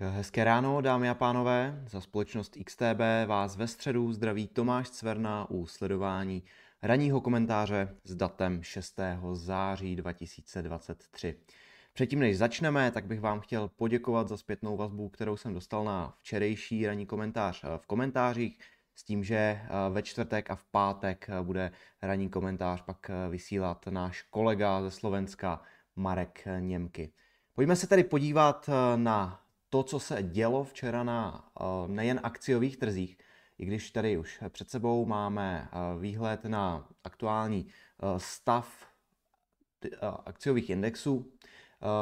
Hezké ráno, dámy a pánové. Za společnost XTB vás ve středu zdraví Tomáš Cverna u sledování ranního komentáře s datem 6. září 2023. Předtím, než začneme, tak bych vám chtěl poděkovat za zpětnou vazbu, kterou jsem dostal na včerejší ranní komentář v komentářích, s tím, že ve čtvrtek a v pátek bude ranní komentář pak vysílat náš kolega ze Slovenska Marek Němky. Pojďme se tedy podívat na to, co se dělo včera na eh, nejen akciových trzích, i když tady už před sebou máme eh, výhled na aktuální eh, stav akciových indexů.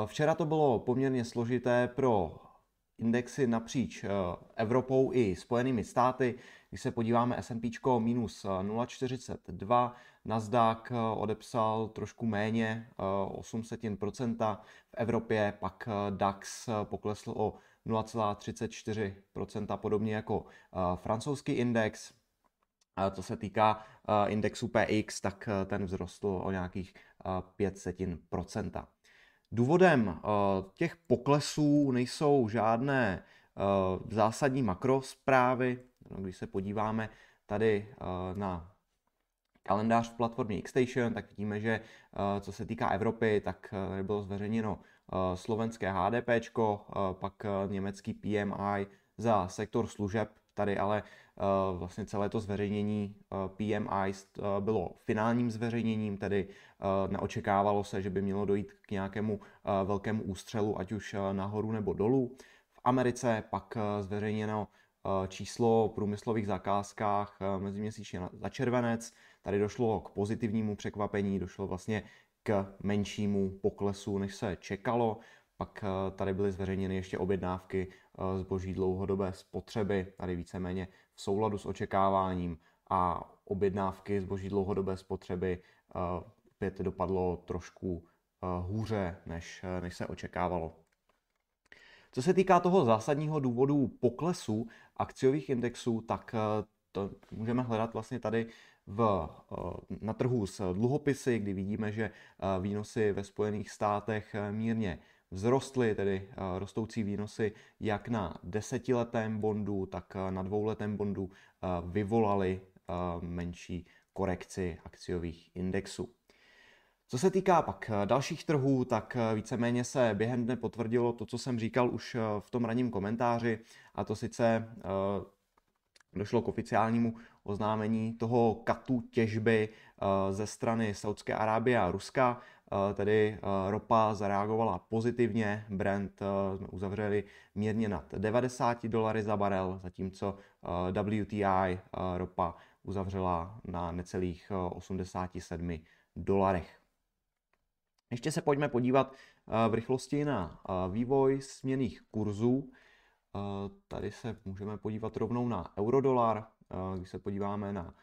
Včera to bylo poměrně složité pro indexy napříč Evropou i Spojenými státy. Když se podíváme S&P minus 0,42, Nasdaq odepsal trošku méně, 8%, v Evropě pak DAX poklesl o 0,34%, podobně jako francouzský index. Co se týká indexu PX, tak ten vzrostl o nějakých 5%. Důvodem těch poklesů nejsou žádné zásadní makrosprávy. Když se podíváme tady na kalendář v platformě Xstation, tak vidíme, že co se týká Evropy, tak bylo zveřejněno slovenské HDP, pak německý PMI za sektor služeb. Tady ale vlastně celé to zveřejnění PMI bylo finálním zveřejněním, tedy neočekávalo se, že by mělo dojít k nějakému velkému ústřelu, ať už nahoru nebo dolů. V Americe pak zveřejněno číslo o průmyslových zakázkách meziměsíčně za červenec. Tady došlo k pozitivnímu překvapení, došlo vlastně k menšímu poklesu, než se čekalo. Pak eh, tady byly zveřejněny ještě objednávky eh, zboží dlouhodobé spotřeby, tady víceméně v souladu s očekáváním a objednávky zboží dlouhodobé spotřeby eh, opět dopadlo trošku hůře, než, než se očekávalo. Co se týká toho zásadního důvodu poklesu akciových indexů, tak to můžeme hledat vlastně tady v, eh, na trhu s dluhopisy, kdy vidíme, že eh, výnosy ve Spojených státech eh, mírně vzrostly, tedy rostoucí výnosy jak na desetiletém bondu, tak na dvouletém bondu vyvolaly menší korekci akciových indexů. Co se týká pak dalších trhů, tak víceméně se během dne potvrdilo to, co jsem říkal už v tom ranním komentáři, a to sice došlo k oficiálnímu oznámení toho katu těžby eh, ze strany Saudské Arábie a Ruska, eh, tedy eh, ropa zareagovala pozitivně, Brent jsme uzavřeli mírně nad 90 dolary za barel, zatímco WTI ropa uzavřela na necelých 87 dolarech. Ještě se pojďme podívat v rychlosti na vývoj směných kurzů. Tady se můžeme podívat rovnou na eurodolar. Když se podíváme na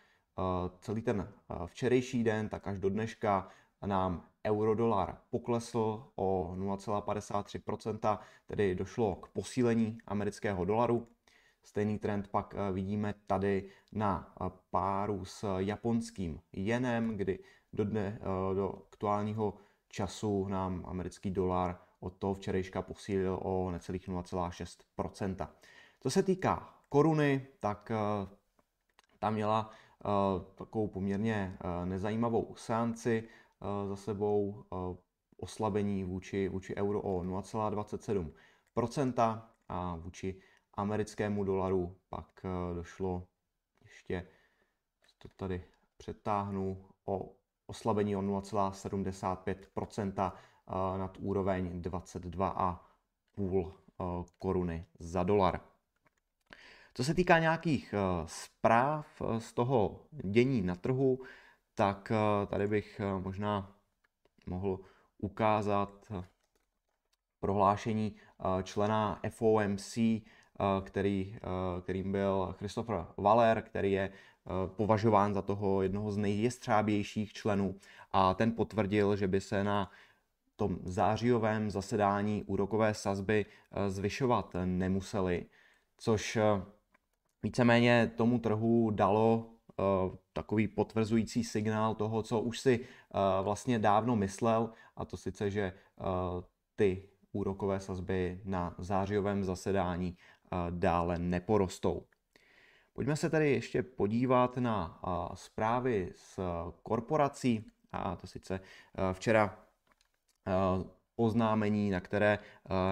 celý ten včerejší den, tak až do dneška nám eurodolar poklesl o 0,53%, tedy došlo k posílení amerického dolaru. Stejný trend pak vidíme tady na páru s japonským jenem, kdy do, dne, do aktuálního času nám americký dolar od toho včerejška posílil o necelých 0,6%. Co se týká koruny, tak eh, ta měla eh, takovou poměrně eh, nezajímavou seanci za sebou oslabení vůči, vůči euro o 0,27% a vůči americkému dolaru pak došlo ještě, to tady přetáhnu, o oslabení o 0,75% nad úroveň 22,5 koruny za dolar. Co se týká nějakých zpráv z toho dění na trhu, tak tady bych možná mohl ukázat prohlášení člena FOMC, který, kterým byl Christopher Waller, který je považován za toho jednoho z nejjestřábějších členů a ten potvrdil, že by se na tom zářijovém zasedání úrokové sazby eh, zvyšovat nemuseli, což eh, víceméně tomu trhu dalo eh, takový potvrzující signál toho, co už si vlastně dávno myslel, a to sice, že ty úrokové sazby na zářijovém zasedání dále neporostou. Pojďme se tedy ještě podívat na zprávy z korporací, a to sice včera oznámení, na které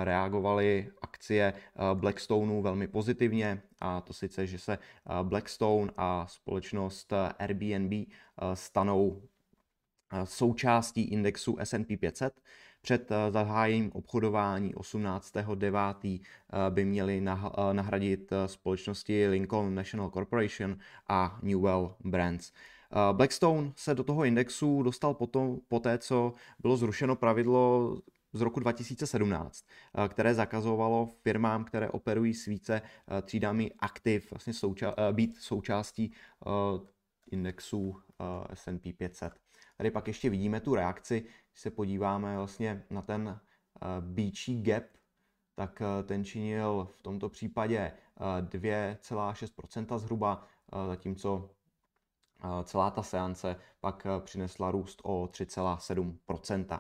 reagovaly akcie Blackstoneu velmi pozitivně, a to sice, že se Blackstone a společnost Airbnb stanou součástí indexu S&P 500. Před eh, zahájením obchodování 18.9. Eh, by měli eh, nahradit společnosti Lincoln National Corporation a Newell Brands. Blackstone se do toho indexu dostal potom, poté, co bylo zrušeno pravidlo z roku 2017, které zakazovalo firmám, které operují s více třídami aktiv, vlastně souča- být součástí indexu S&P 500. Tady pak ještě vidíme tu reakci, když se podíváme vlastně na ten eh, beachy gap, tak eh, ten činil v tomto případě 2,6% eh, zhruba, zatímco celá ta seance pak přinesla růst o 3,7%.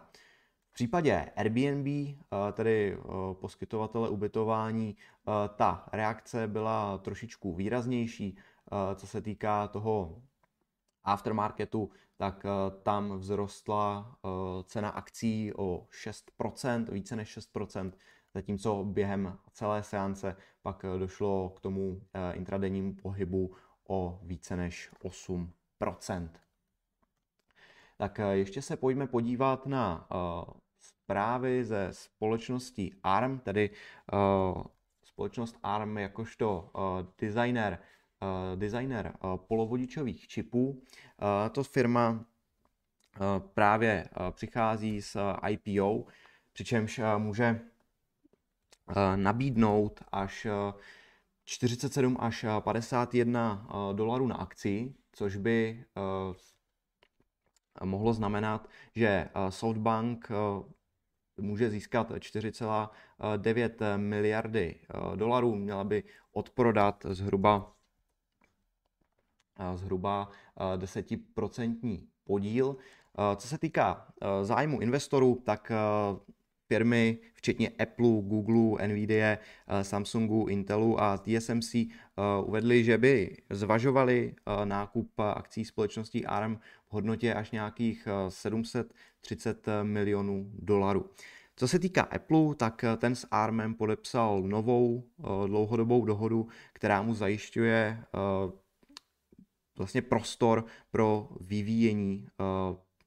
V případě Airbnb, tedy poskytovatele ubytování, ta reakce byla trošičku výraznější, co se týká toho aftermarketu, tak eh, tam vzrostla eh, cena akcí o 6%, více než 6%, zatímco během celé seance pak eh, došlo k tomu intradennímu pohybu o více než 8%. Tak ještě se pojďme podívat na zprávy ze společnosti ARM, tedy společnost ARM jakožto designer designer polovodičových čipů. To firma právě přichází s IPO, přičemž může nabídnout až 47 až 51 dolarů na akci, což by mohlo znamenat, že SoftBank může získat 4,9 miliardy dolarů, měla by odprodat zhruba zhruba 10% podíl. Co se týká zájmu investorů, tak firmy včetně Apple, Google, Nvidia, Samsungu, Intelu a TSMC uvedly, že by zvažovali nákup akcí společnosti ARM v hodnotě až nějakých 730 milionů dolarů. Co se týká Apple, tak ten s ARMem podepsal novou dlouhodobou dohodu, která mu zajišťuje vlastně prostor pro vyvíjení uh,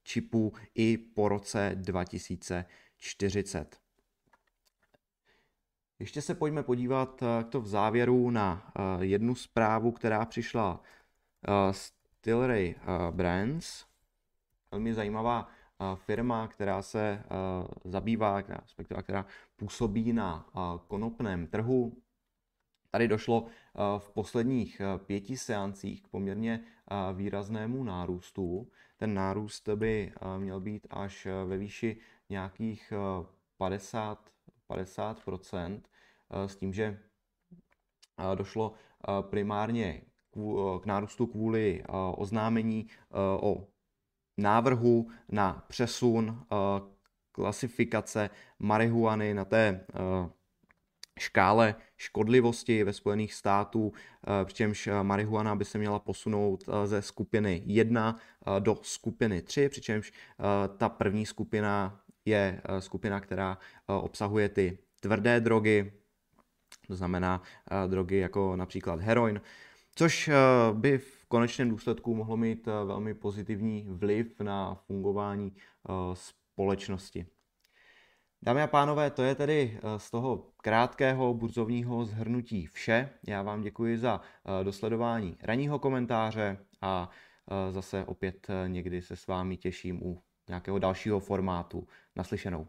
čipů i po roce 2040. Ještě se pojďme podívat uh, to v závěru na uh, jednu zprávu, která přišla z Tilray Brands. Velmi zajímavá firma, která se zabývá, která, která působí na konopném trhu. Tady došlo eh, v posledních eh, pěti seancích k poměrně eh, výraznému nárůstu. Ten nárůst by měl být až ve výši nějakých 50, 50% s tím, že došlo primárně k nárůstu kvůli oznámení o návrhu na přesun klasifikace marihuany na té škále škodlivosti ve Spojených států, eh, přičemž eh, marihuana by se měla posunout eh, ze skupiny 1 do skupiny 3, přičemž ta první skupina je skupina, která obsahuje ty tvrdé drogy, to znamená drogy jako například heroin, což by v konečném důsledku mohlo mít velmi pozitivní vliv na fungování společnosti. Dámy a pánové, to je tedy eh, z toho krátkého burzovního zhrnutí vše. Já vám děkuji za eh, dosledování ranního komentáře a eh, zase opět někdy se s vámi těším u nějakého dalšího formátu. Naslyšenou.